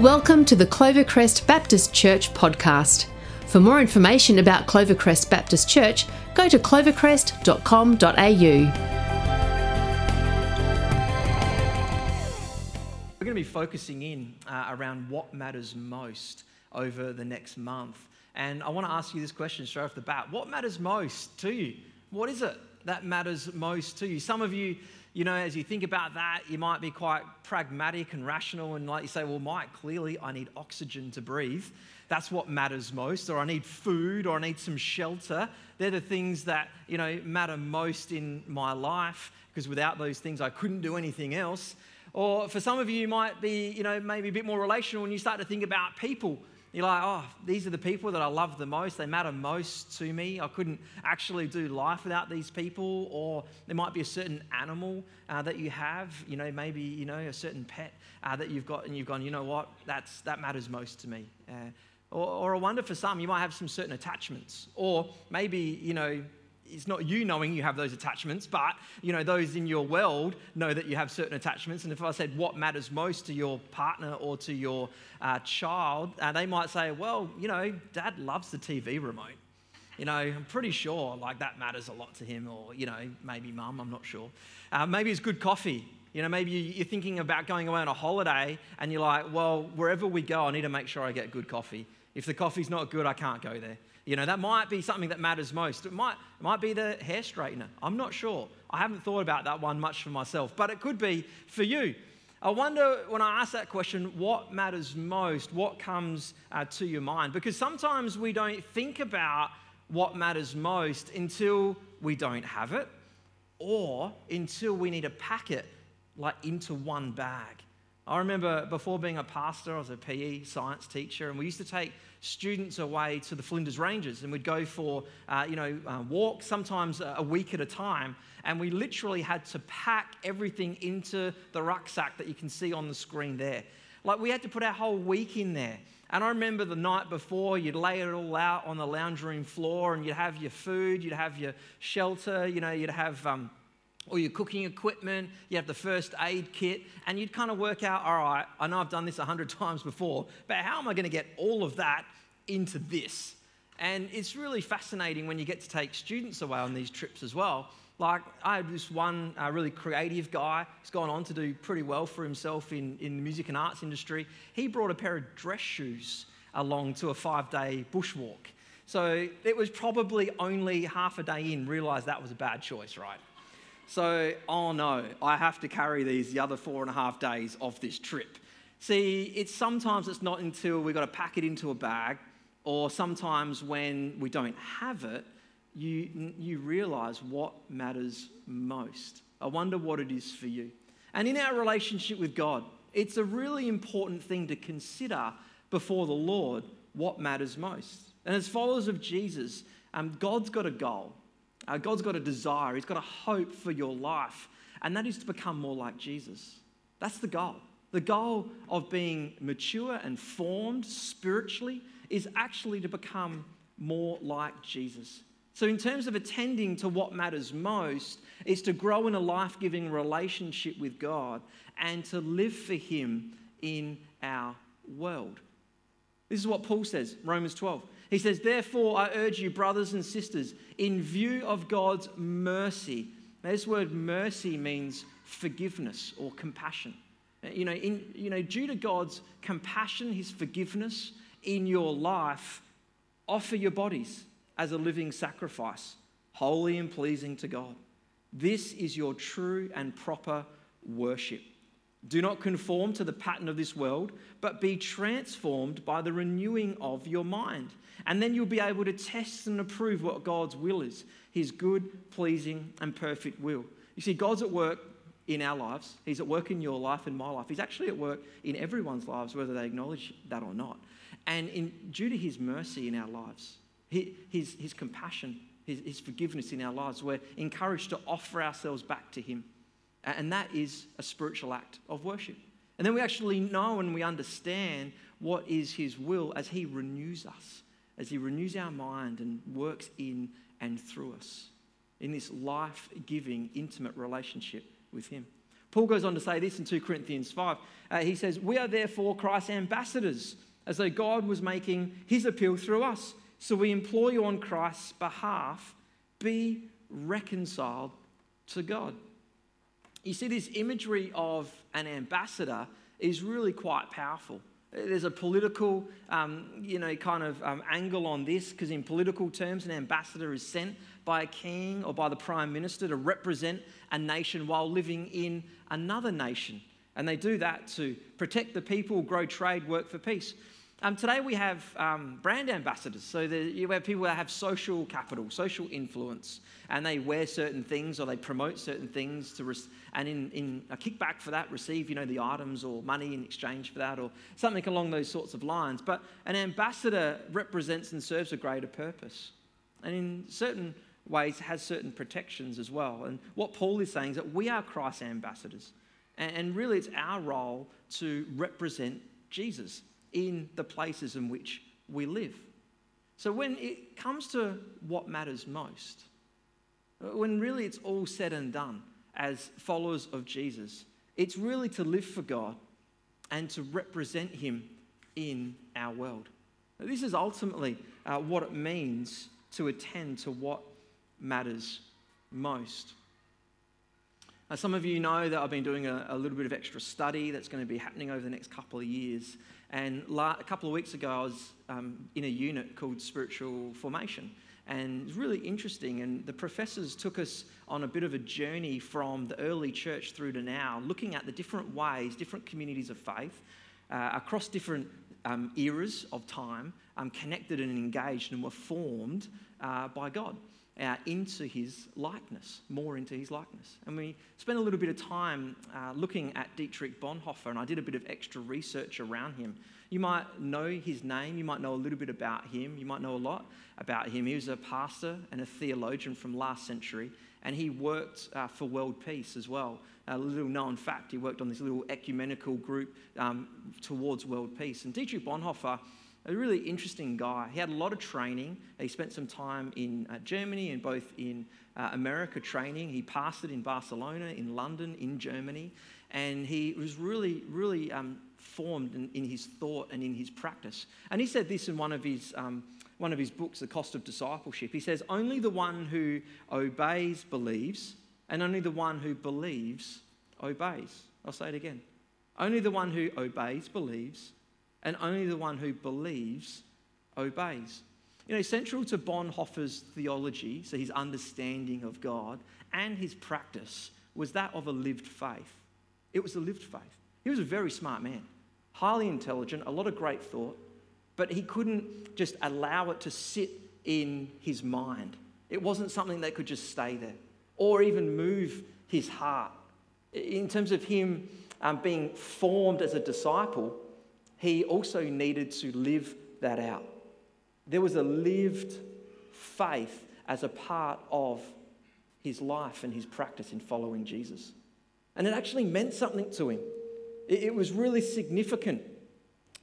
Welcome to the Clovercrest Baptist Church podcast. For more information about Clovercrest Baptist Church, go to clovercrest.com.au. We're going to be focusing in uh, around what matters most over the next month. And I want to ask you this question straight off the bat What matters most to you? What is it that matters most to you? Some of you you know, as you think about that, you might be quite pragmatic and rational, and like you say, well, Mike, clearly I need oxygen to breathe. That's what matters most, or I need food, or I need some shelter. They're the things that, you know, matter most in my life, because without those things, I couldn't do anything else. Or for some of you, you might be, you know, maybe a bit more relational when you start to think about people you're like, oh, these are the people that I love the most. They matter most to me. I couldn't actually do life without these people. Or there might be a certain animal uh, that you have, you know, maybe, you know, a certain pet uh, that you've got and you've gone, you know what, That's, that matters most to me. Uh, or, or I wonder for some, you might have some certain attachments. Or maybe, you know, it's not you knowing you have those attachments, but you know those in your world know that you have certain attachments. And if I said what matters most to your partner or to your uh, child, uh, they might say, "Well, you know, Dad loves the TV remote. You know, I'm pretty sure like that matters a lot to him, or you know, maybe Mum, I'm not sure. Uh, maybe it's good coffee. You know, maybe you're thinking about going away on a holiday, and you're like, "Well, wherever we go, I need to make sure I get good coffee. If the coffee's not good, I can't go there." You know, that might be something that matters most. It might, it might be the hair straightener. I'm not sure. I haven't thought about that one much for myself, but it could be for you. I wonder when I ask that question, what matters most? What comes uh, to your mind? Because sometimes we don't think about what matters most until we don't have it or until we need to pack it like into one bag. I remember before being a pastor, I was a PE science teacher, and we used to take students away to the Flinders Ranges, and we'd go for uh, you know uh, walks, sometimes a week at a time, and we literally had to pack everything into the rucksack that you can see on the screen there. Like we had to put our whole week in there. And I remember the night before, you'd lay it all out on the lounge room floor, and you'd have your food, you'd have your shelter, you know, you'd have. Um, or your cooking equipment, you have the first aid kit, and you'd kind of work out, all right, I know I've done this a hundred times before, but how am I going to get all of that into this? And it's really fascinating when you get to take students away on these trips as well. Like, I had this one uh, really creative guy who's gone on to do pretty well for himself in, in the music and arts industry. He brought a pair of dress shoes along to a five day bushwalk. So it was probably only half a day in, realised that was a bad choice, right? So, oh no, I have to carry these the other four and a half days of this trip. See, it's sometimes it's not until we've got to pack it into a bag, or sometimes when we don't have it, you, you realize what matters most. I wonder what it is for you. And in our relationship with God, it's a really important thing to consider before the Lord what matters most. And as followers of Jesus, um, God's got a goal. Uh, God's got a desire, He's got a hope for your life, and that is to become more like Jesus. That's the goal. The goal of being mature and formed spiritually is actually to become more like Jesus. So, in terms of attending to what matters most, is to grow in a life giving relationship with God and to live for Him in our world. This is what Paul says, Romans 12. He says, Therefore, I urge you, brothers and sisters, in view of God's mercy. Now, this word mercy means forgiveness or compassion. You know, in, you know, due to God's compassion, his forgiveness in your life, offer your bodies as a living sacrifice, holy and pleasing to God. This is your true and proper worship. Do not conform to the pattern of this world, but be transformed by the renewing of your mind. And then you'll be able to test and approve what God's will is his good, pleasing, and perfect will. You see, God's at work in our lives. He's at work in your life and my life. He's actually at work in everyone's lives, whether they acknowledge that or not. And in, due to his mercy in our lives, his, his compassion, his, his forgiveness in our lives, we're encouraged to offer ourselves back to him. And that is a spiritual act of worship. And then we actually know and we understand what is His will as He renews us, as He renews our mind and works in and through us in this life giving, intimate relationship with Him. Paul goes on to say this in 2 Corinthians 5. Uh, he says, We are therefore Christ's ambassadors, as though God was making his appeal through us. So we implore you on Christ's behalf, be reconciled to God. You see, this imagery of an ambassador is really quite powerful. There's a political, um, you know, kind of um, angle on this because, in political terms, an ambassador is sent by a king or by the prime minister to represent a nation while living in another nation. And they do that to protect the people, grow trade, work for peace. Um, today we have um, brand ambassadors. So the, you have people that have social capital, social influence, and they wear certain things or they promote certain things to, and in, in a kickback for that, receive you know the items or money in exchange for that or something along those sorts of lines. But an ambassador represents and serves a greater purpose, and in certain ways has certain protections as well. And what Paul is saying is that we are Christ's ambassadors, and, and really it's our role to represent Jesus in the places in which we live. So when it comes to what matters most, when really it's all said and done as followers of Jesus, it's really to live for God and to represent Him in our world. This is ultimately uh, what it means to attend to what matters most. Now, some of you know that I've been doing a, a, little bit of extra study that's going to be happening over the next couple of years. And la- a couple of weeks ago, I was um, in a unit called Spiritual Formation. And it was really interesting. And the professors took us on a bit of a journey from the early church through to now, looking at the different ways, different communities of faith uh, across different um, eras of time, um, connected and engaged and were formed uh, by God uh, into his likeness, more into his likeness. And we spent a little bit of time uh, looking at Dietrich Bonhoeffer, and I did a bit of extra research around him. You might know his name, you might know a little bit about him, you might know a lot about him. He was a pastor and a theologian from last century, and he worked uh, for world peace as well. A little known fact, he worked on this little ecumenical group um, towards world peace. And Dietrich Bonhoeffer a really interesting guy. He had a lot of training. He spent some time in uh, Germany and both in uh, America training. He pastored in Barcelona, in London, in Germany. And he was really, really um, formed in, in, his thought and in his practice. And he said this in one of his, um, one of his books, The Cost of Discipleship. He says, Only the one who obeys believes, and only the one who believes obeys. I'll say it again. Only the one who obeys believes, and only the one who believes obeys. You know, central to Bonhoeffer's theology, so his understanding of God and his practice, was that of a lived faith. It was a lived faith. He was a very smart man, highly intelligent, a lot of great thought, but he couldn't just allow it to sit in his mind. It wasn't something that could just stay there or even move his heart. In terms of him um, being formed as a disciple, he also needed to live that out. There was a lived faith as a part of his life and his practice in following Jesus. And it actually meant something to him. It was really significant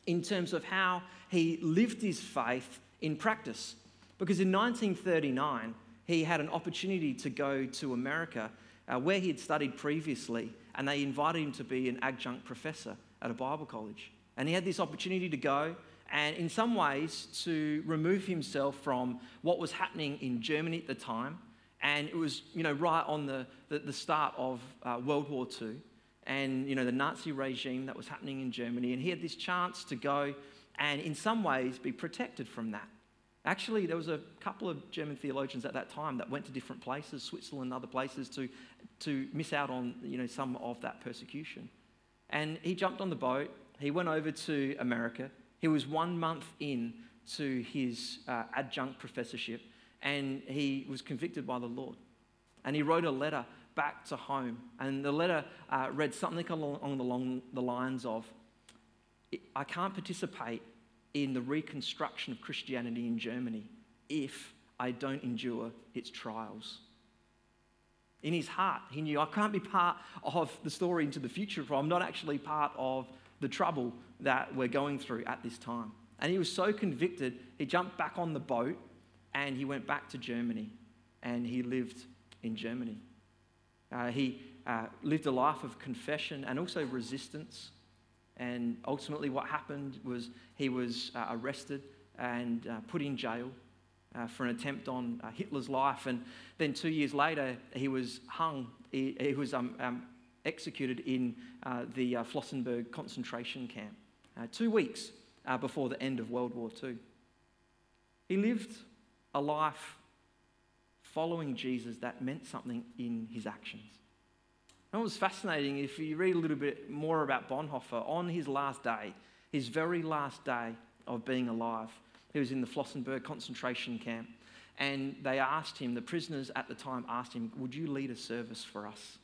in terms of how he lived his faith in practice. Because in 1939, he had an opportunity to go to America uh, where he had studied previously, and they invited him to be an adjunct professor at a Bible college. And he had this opportunity to go and, in some ways, to remove himself from what was happening in Germany at the time. And it was, you know, right on the, the, the start of uh, World War II and, you know, the Nazi regime that was happening in Germany. And he had this chance to go and, in some ways, be protected from that. Actually, there was a couple of German theologians at that time that went to different places, Switzerland and other places, to, to miss out on you know, some of that persecution. And he jumped on the boat he went over to America. He was one month in to his uh, adjunct professorship and he was convicted by the Lord. And he wrote a letter back to home. And the letter uh, read something along, along the lines of I can't participate in the reconstruction of Christianity in Germany if I don't endure its trials. In his heart, he knew I can't be part of the story into the future, I'm not actually part of the trouble that we're going through at this time. And he was so convicted, he jumped back on the boat and he went back to Germany and he lived in Germany. Uh, he uh, lived a life of confession and also resistance. And ultimately, what happened was he was uh, arrested and uh, put in jail uh, for an attempt on uh, Hitler's life. And then two years later, he was hung, he, he was um, um, executed in uh, the uh, Flossenburg concentration camp uh, two weeks uh, before the end of World War II. He lived a life following Jesus that meant something in his actions. And it was fascinating if you read a little bit more about Bonhoeffer on his last day, his very last day of being alive. He was in the Flossenburg concentration camp. And they asked him, the prisoners at the time asked him, Would you lead a service for us?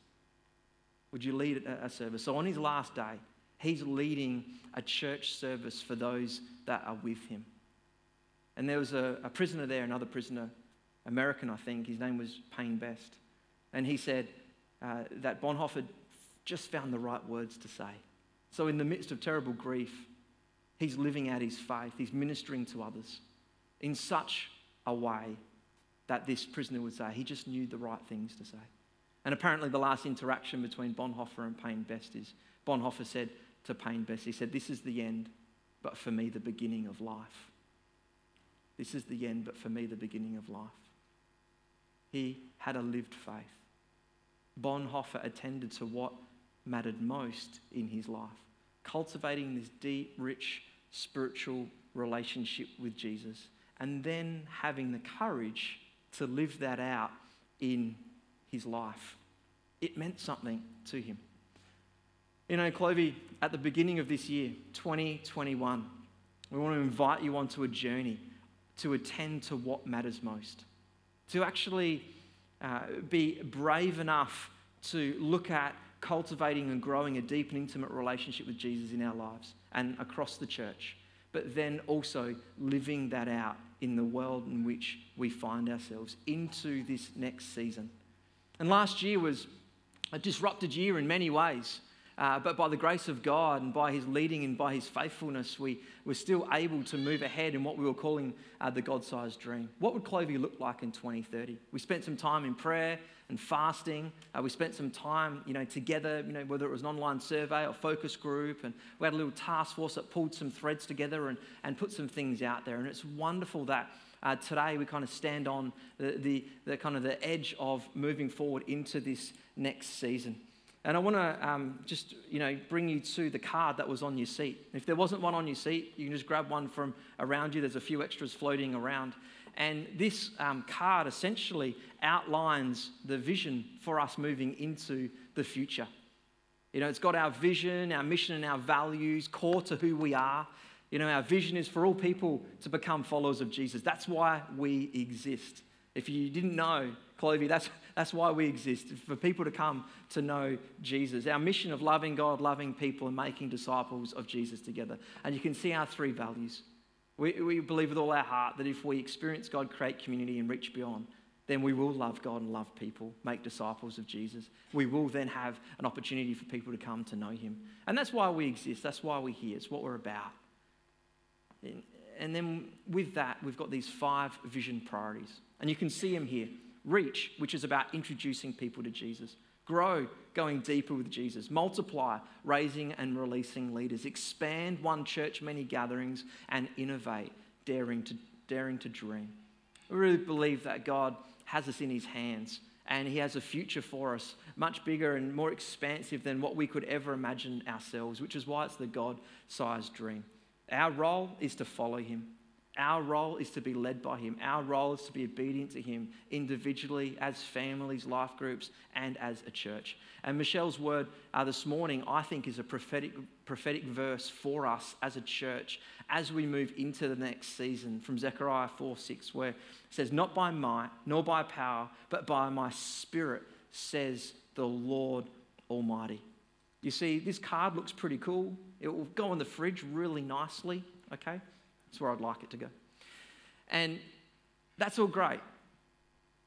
Would you lead a, service? So on his last day, he's leading a church service for those that are with him. And there was a, a prisoner there, another prisoner, American, I think. His name was Payne Best. And he said uh, that Bonhoeffer just found the right words to say. So, in the midst of terrible grief, he's living out his faith, he's ministering to others in such a way that this prisoner would say he just knew the right things to say. And apparently, the last interaction between Bonhoeffer and Payne Best is Bonhoeffer said to Payne Best, he said, This is the end, but for me, the beginning of life. This is the end, but for me, the beginning of life. He had a lived faith. Bonhoeffer attended to what mattered most in his life, cultivating this deep, rich, spiritual relationship with Jesus, and then having the courage to live that out in his life. It meant something to him. You know, Clovey, at the beginning of this year, 2021, we want to invite you onto a journey to attend to what matters most, to actually uh, be brave enough to look at cultivating and growing a deep and intimate relationship with Jesus in our lives and across the church, but then also living that out in the world in which we find ourselves into this next season. And last year was a disrupted year in many ways. Uh, but by the grace of God and by His leading and by His faithfulness, we were still able to move ahead in what we were calling uh, the God sized dream. What would Clovey look like in 2030? We spent some time in prayer and fasting. Uh, we spent some time you know, together, you know, whether it was an online survey or focus group. And we had a little task force that pulled some threads together and, and put some things out there. And it's wonderful that. Uh, today we kind of stand on the, the, the kind of the edge of moving forward into this next season. And I want to um, just, you know, bring you to the card that was on your seat. If there wasn't one on your seat, you can just grab one from around you. There's a few extras floating around. And this um, card essentially outlines the vision for us moving into the future. You know, it's got our vision, our mission, and our values core to who we are. You know, our vision is for all people to become followers of Jesus. That's why we exist. If you didn't know, Clovey, that's, that's why we exist, for people to come to know Jesus. Our mission of loving God, loving people, and making disciples of Jesus together. And you can see our three values. We, we believe with all our heart that if we experience God, create community, and reach beyond, then we will love God and love people, make disciples of Jesus. We will then have an opportunity for people to come to know Him. And that's why we exist. That's why we're here. It's what we're about. And then with that, we've got these five vision priorities. And you can see them here. Reach, which is about introducing people to Jesus. Grow, going deeper with Jesus. Multiply, raising and releasing leaders. Expand one church, many gatherings, and innovate, daring to, daring to dream. We really believe that God has us in His hands and He has a future for us much bigger and more expansive than what we could ever imagine ourselves, which is why it's the God sized dream. Our role is to follow Him. Our role is to be led by Him. Our role is to be obedient to Him individually, as families, life groups, and as a church. And Michelle's word uh, this morning, I think, is a prophetic, prophetic verse for us as a church as we move into the next season from Zechariah 4 6, where it says, Not by might, nor by power, but by my spirit, says the Lord Almighty. You see, this card looks pretty cool. It will go in the fridge really nicely, okay? That's where I'd like it to go. And that's all great.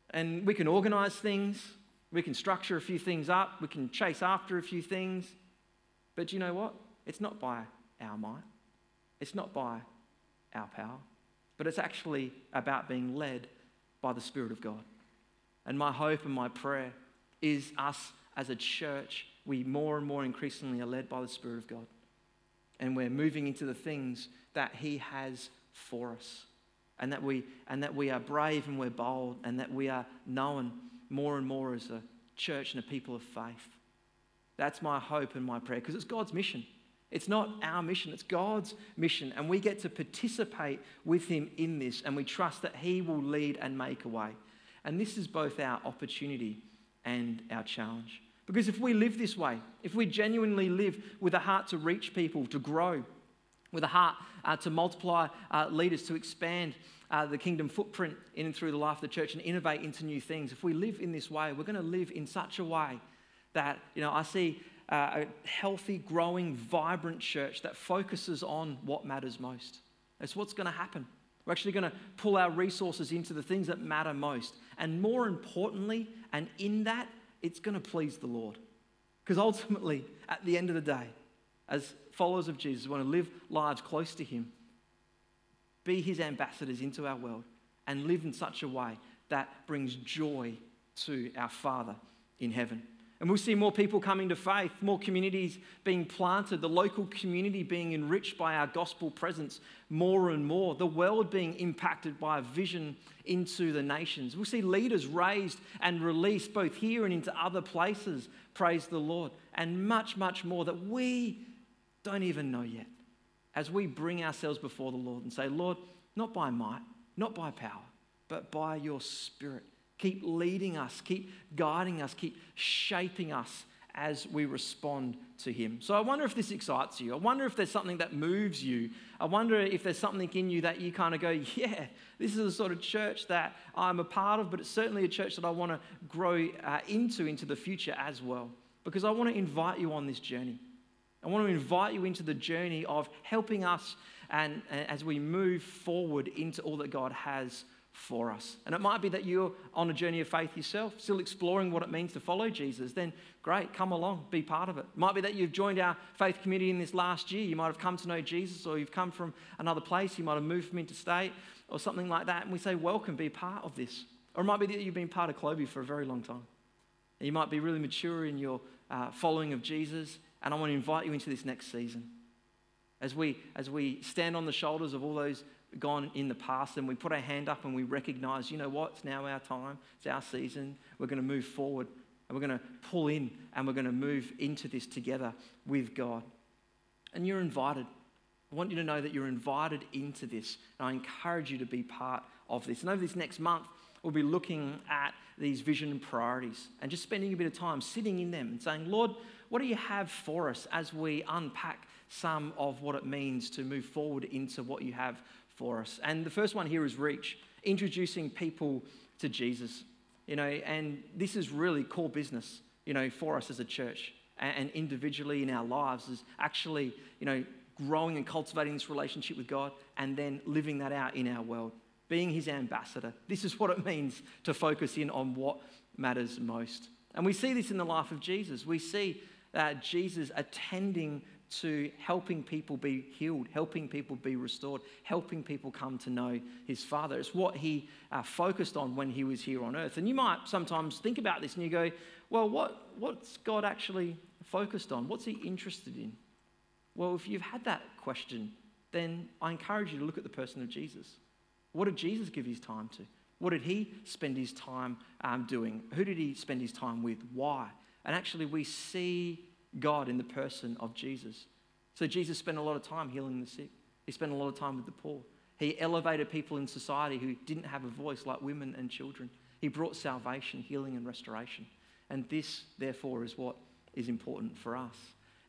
And we can organize things, we can structure a few things up, we can chase after a few things. But you know what? It's not by our might, it's not by our power, but it's actually about being led by the Spirit of God. And my hope and my prayer is us as a church, we more and more increasingly are led by the Spirit of God. And we're moving into the things that He has for us. And that, we, and that we are brave and we're bold, and that we are known more and more as a church and a people of faith. That's my hope and my prayer because it's God's mission. It's not our mission, it's God's mission. And we get to participate with Him in this, and we trust that He will lead and make a way. And this is both our opportunity and our challenge. Because if we live this way, if we genuinely live with a heart to reach people, to grow, with a heart uh, to multiply uh, leaders, to expand uh, the kingdom footprint in and through the life of the church and innovate into new things, if we live in this way, we're going to live in such a way that, you know, I see uh, a healthy, growing, vibrant church that focuses on what matters most. That's what's going to happen. We're actually going to pull our resources into the things that matter most. And more importantly, and in that, it's going to please the Lord. Because ultimately, at the end of the day, as followers of Jesus, we want to live lives close to Him, be His ambassadors into our world, and live in such a way that brings joy to our Father in heaven. And we'll see more people coming to faith, more communities being planted, the local community being enriched by our gospel presence more and more, the world being impacted by a vision into the nations. We'll see leaders raised and released both here and into other places, praise the Lord, and much, much more that we don't even know yet. As we bring ourselves before the Lord and say, Lord, not by might, not by power, but by your Spirit Keep leading us, keep guiding us, keep shaping us as we respond to Him. So I wonder if this excites you. I wonder if there's something that moves you. I wonder if there's something in you that you kind of go, yeah, this is the sort of church that I'm a part of, but it's certainly a church that I want to grow uh, into into the future as well. Because I want to invite you on this journey. I want to invite you into the journey of helping us and, and as we move forward into all that God has for us. And it might be that you're on a journey of faith yourself, still exploring what it means to follow Jesus. Then great, come along, be part of it. Might be that you've joined our faith community in this last year. You might have come to know Jesus, or you've come from another place. You might have moved from interstate or something like that. And we say, welcome, be part of this. Or it might be that you've been part of Clovey for a very long time. You might be really mature in your uh, following of Jesus. And I want to invite you into this next season. As we, as we stand on the shoulders of all those gone in the past and we put our hand up and we recognize, you know what, it's now our time, it's our season, we're going to move forward and we're going to pull in and we're going to move into this together with God. And you're invited. I want you to know that you're invited into this. And I encourage you to be part of this. And over this next month, we'll be looking at these vision and priorities and just spending a bit of time sitting in them and saying, Lord, what do you have for us as we unpack some of what it means to move forward into what you have for us. And the first one here is reach, introducing people to Jesus. You know, and this is really core business, you know, for us as a church and individually in our lives is actually, you know, growing and cultivating this relationship with God and then living that out in our world, being his ambassador. This is what it means to focus in on what matters most. And we see this in the life of Jesus. We see uh, Jesus attending to helping people be healed, helping people be restored, helping people come to know his Father. It's what he uh, focused on when he was here on earth. And you might sometimes think about this and you go, well, what, what's God actually focused on? What's he interested in? Well, if you've had that question, then I encourage you to look at the person of Jesus. What did Jesus give his time to? What did he spend his time um, doing? Who did he spend his time with? Why? And actually, we see God in the person of Jesus. So Jesus spent a lot of time healing the sick, he spent a lot of time with the poor. He elevated people in society who didn't have a voice, like women and children. He brought salvation, healing, and restoration. And this, therefore, is what is important for us.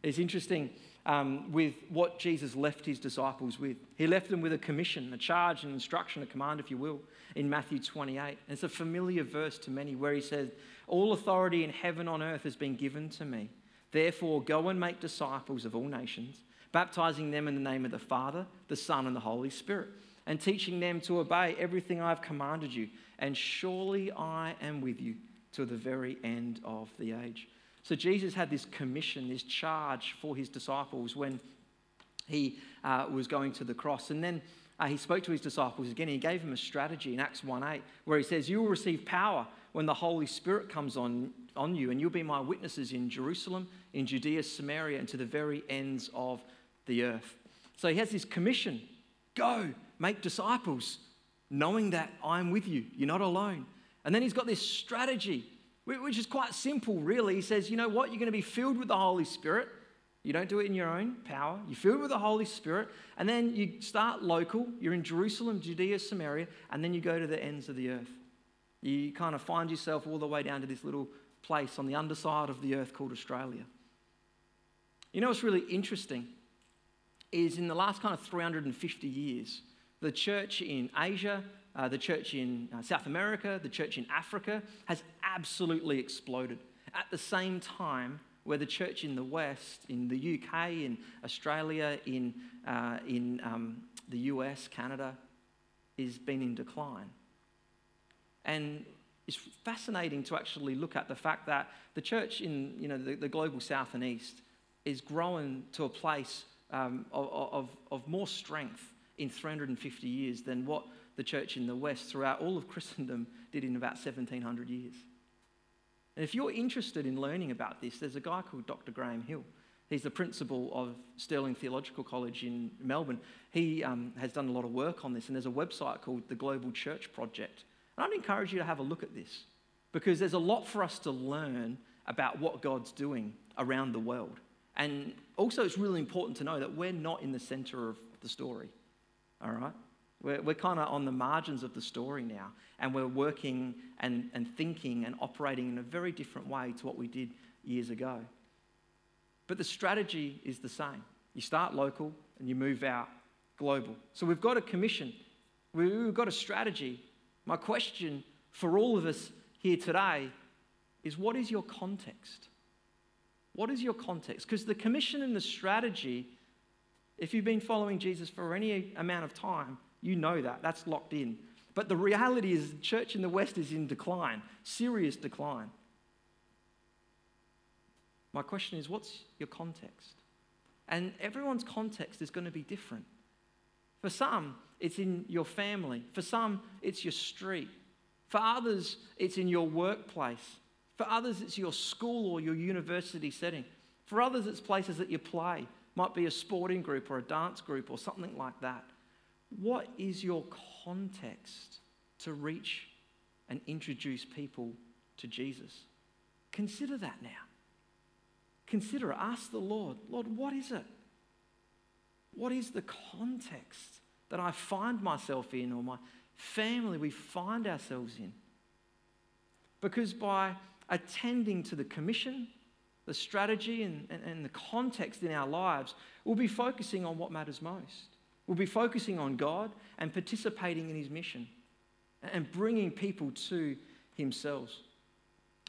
It's interesting um, with what Jesus left his disciples with. He left them with a commission, a charge, an instruction, a command, if you will, in Matthew 28. And it's a familiar verse to many where he says, All authority in heaven and on earth has been given to me. Therefore, go and make disciples of all nations, baptizing them in the name of the Father, the Son, and the Holy Spirit, and teaching them to obey everything I've commanded you. And surely I am with you to the very end of the age. So, Jesus had this commission, this charge for his disciples when he uh, was going to the cross. And then uh, he spoke to his disciples again. He gave them a strategy in Acts 1 8, where he says, You will receive power when the Holy Spirit comes on, on you, and you'll be my witnesses in Jerusalem, in Judea, Samaria, and to the very ends of the earth. So he has this commission go, make disciples, knowing that I'm with you. You're not alone. And then he's got this strategy, which is quite simple, really. He says, you know what? You're going to be filled with the Holy Spirit. You don't do it in your own power. You're filled with the Holy Spirit. And then you start local. You're in Jerusalem, Judea, Samaria, and then you go to the ends of the earth. You kind of find yourself all the way down to this little place on the underside of the earth called Australia. You know what's really interesting is in the last kind of 350 years, the church in Asia, uh, the church in uh, South America, the church in Africa has absolutely exploded. At the same time, where the church in the West, in the UK, in Australia, in, uh, in um, the US, Canada, is been in decline. And it's fascinating to actually look at the fact that the church in you know, the, the global south and east is growing to a place um, of, of, of more strength in 350 years than what the church in the West throughout all of Christendom did in about 1700 years. And if you're interested in learning about this, there's a guy called Dr. Graham Hill. He's the principal of Stirling Theological College in Melbourne. He um, has done a lot of work on this, and there's a website called the Global Church Project. And I'd encourage you to have a look at this because there's a lot for us to learn about what God's doing around the world. And also, it's really important to know that we're not in the center of the story, all right? We're, we're kind of on the margins of the story now, and we're working and, and thinking and operating in a very different way to what we did years ago. But the strategy is the same. You start local and you move out global. So we've got a commission, we've got a strategy. My question for all of us here today is what is your context? What is your context? Because the commission and the strategy, if you've been following Jesus for any amount of time, you know that. That's locked in. But the reality is, the church in the West is in decline, serious decline. My question is, what's your context? And everyone's context is going to be different. For some, it's in your family. For some, it's your street. For others, it's in your workplace. For others, it's your school or your university setting. For others, it's places that you play. Might be a sporting group or a dance group or something like that. What is your context to reach and introduce people to Jesus? Consider that now. Consider. Ask the Lord, Lord, what is it? What is the context that I find myself in or my family we find ourselves in? Because by attending to the commission, the strategy, and, and, and, the context in our lives, we'll be focusing on what matters most. We'll be focusing on God and participating in His mission and bringing people to Himself.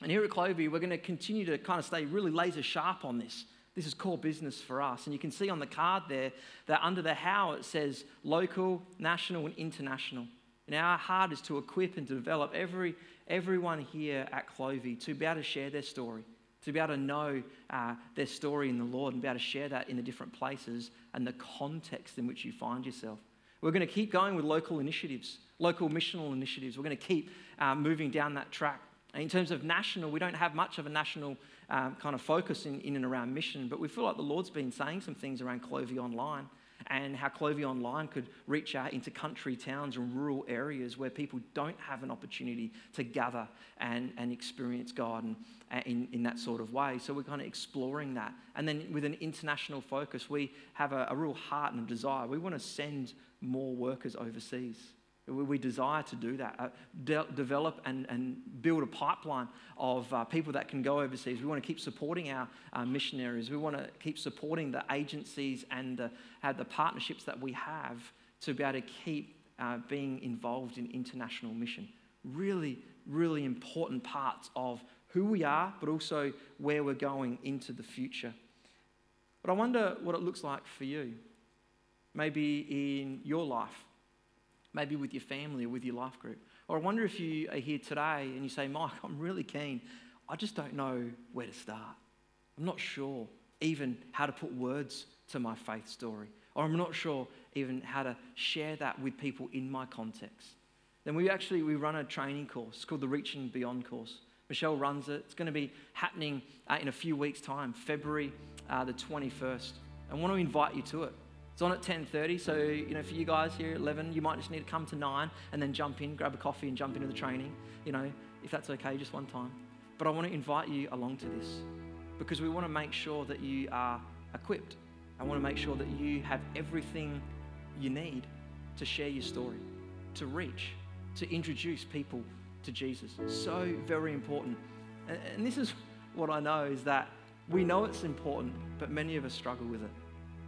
And here at Clovey, we're going to continue to kind of stay really laser sharp on this. This is core business for us. And you can see on the card there that under the how it says local, national, and international. And our heart is to equip and develop every everyone here at Clovey to be able to share their story, to be able to know uh, their story in the Lord and be able to share that in the different places and the context in which you find yourself. We're going to keep going with local initiatives, local missional initiatives. We're going to keep uh, moving down that track. And in terms of national, we don't have much of a national um, kind of focus in, in and around mission, but we feel like the Lord's been saying some things around Clovey Online and how Clovey Online could reach out into country towns and rural areas where people don't have an opportunity to gather and, and experience God and, in, in that sort of way. So we're kind of exploring that. And then with an international focus, we have a, a real heart and a desire. We want to send more workers overseas. We desire to do that, uh, de- develop and, and build a pipeline of uh, people that can go overseas. We want to keep supporting our uh, missionaries. We want to keep supporting the agencies and the, the partnerships that we have to be able to keep uh, being involved in international mission. Really, really important parts of who we are, but also where we're going into the future. But I wonder what it looks like for you. Maybe in your life maybe with your family or with your life group. Or I wonder if you are here today and you say, Mike, I'm really keen. I just don't know where to start. I'm not sure even how to put words to my faith story. Or I'm not sure even how to share that with people in my context. then we actually we run a training course called the Reaching Beyond course. Michelle runs it. It's going to be happening uh, in a few weeks' time, February uh, the 21st. I want to invite you to it. It's on at 10:30, so you know for you guys here at 11, you might just need to come to nine and then jump in, grab a coffee, and jump into the training. You know, if that's okay, just one time. But I want to invite you along to this because we want to make sure that you are equipped. I want to make sure that you have everything you need to share your story, to reach, to introduce people to Jesus. So very important. And, this is what I know is that we know it's important, but many of us struggle with it.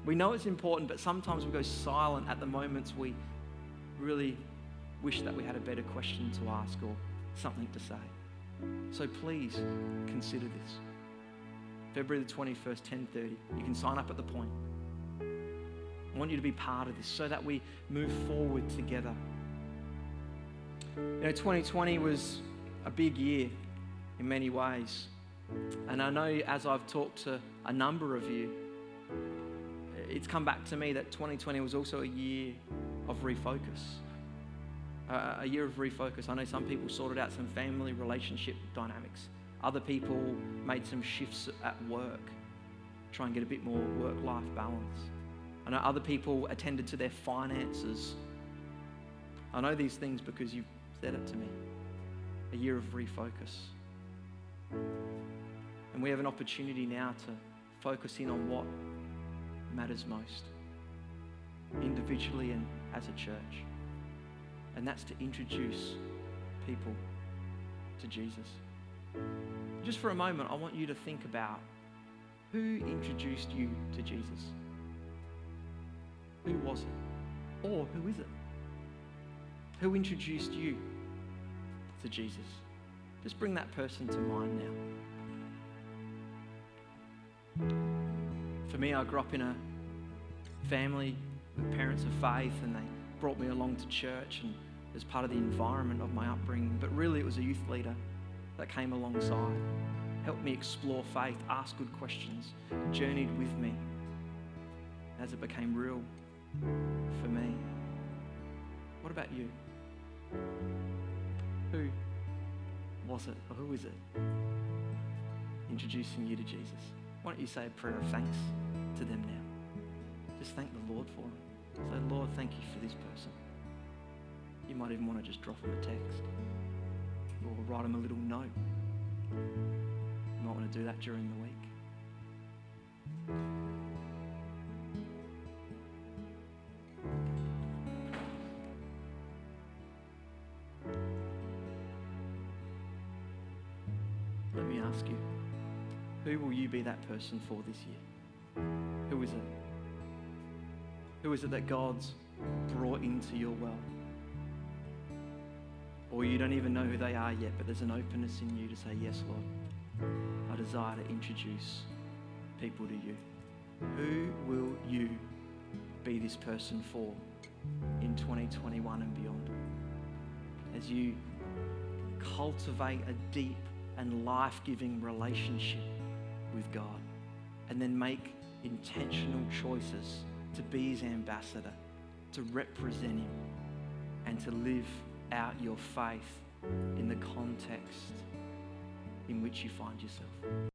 We know it's important, but sometimes we go silent at the moments we really wish that we had a better question to ask or something to say. So please consider this. February the 21st, 10:30. You can sign up at the point. I want you to be part of this so that we move forward together. You know, 2020 was a big year in many ways. And I know as I've talked to a number of you, it's come back to me that 2020 was also a year of refocus. Uh, a year of refocus. I know some people sorted out some family relationship dynamics. Other people made some shifts at work, try and get a bit more work life balance. I know other people attended to their finances. I know these things because you've said it to me. A year of refocus. And we have an opportunity now to focus in on what matters most, individually and as a church. And that's to introduce people to Jesus. Just for a moment, I want you to think about who introduced you to Jesus? Who was it? Or who is it? Who introduced you to Jesus? Just bring that person to mind now. Me, I grew up in a family with parents of faith, and they brought me along to church and as part of the environment of my upbringing. But really, it was a youth leader that came alongside, helped me explore faith, asked good questions, journeyed with me as it became real for me. What about you? Who was it or who is it introducing you to Jesus? Why don't you say a prayer of thanks to them now? Just thank the Lord for them. Say, Lord, thank you for this person. You might even want to just drop them a text or write them a little note. You might want to do that during the week. Let me ask you, who will you be that person for this year? Who is it? Who is it that God's brought into your world? Or you don't even know who they are yet, but there's an openness in you to say, Yes, Lord, I desire to introduce people to you. Who will you be this person for in 2021 and beyond? As you cultivate a deep and life giving relationship with God, and then make intentional choices to be His ambassador, to represent Him, and to live out your faith in the context in which you find yourself.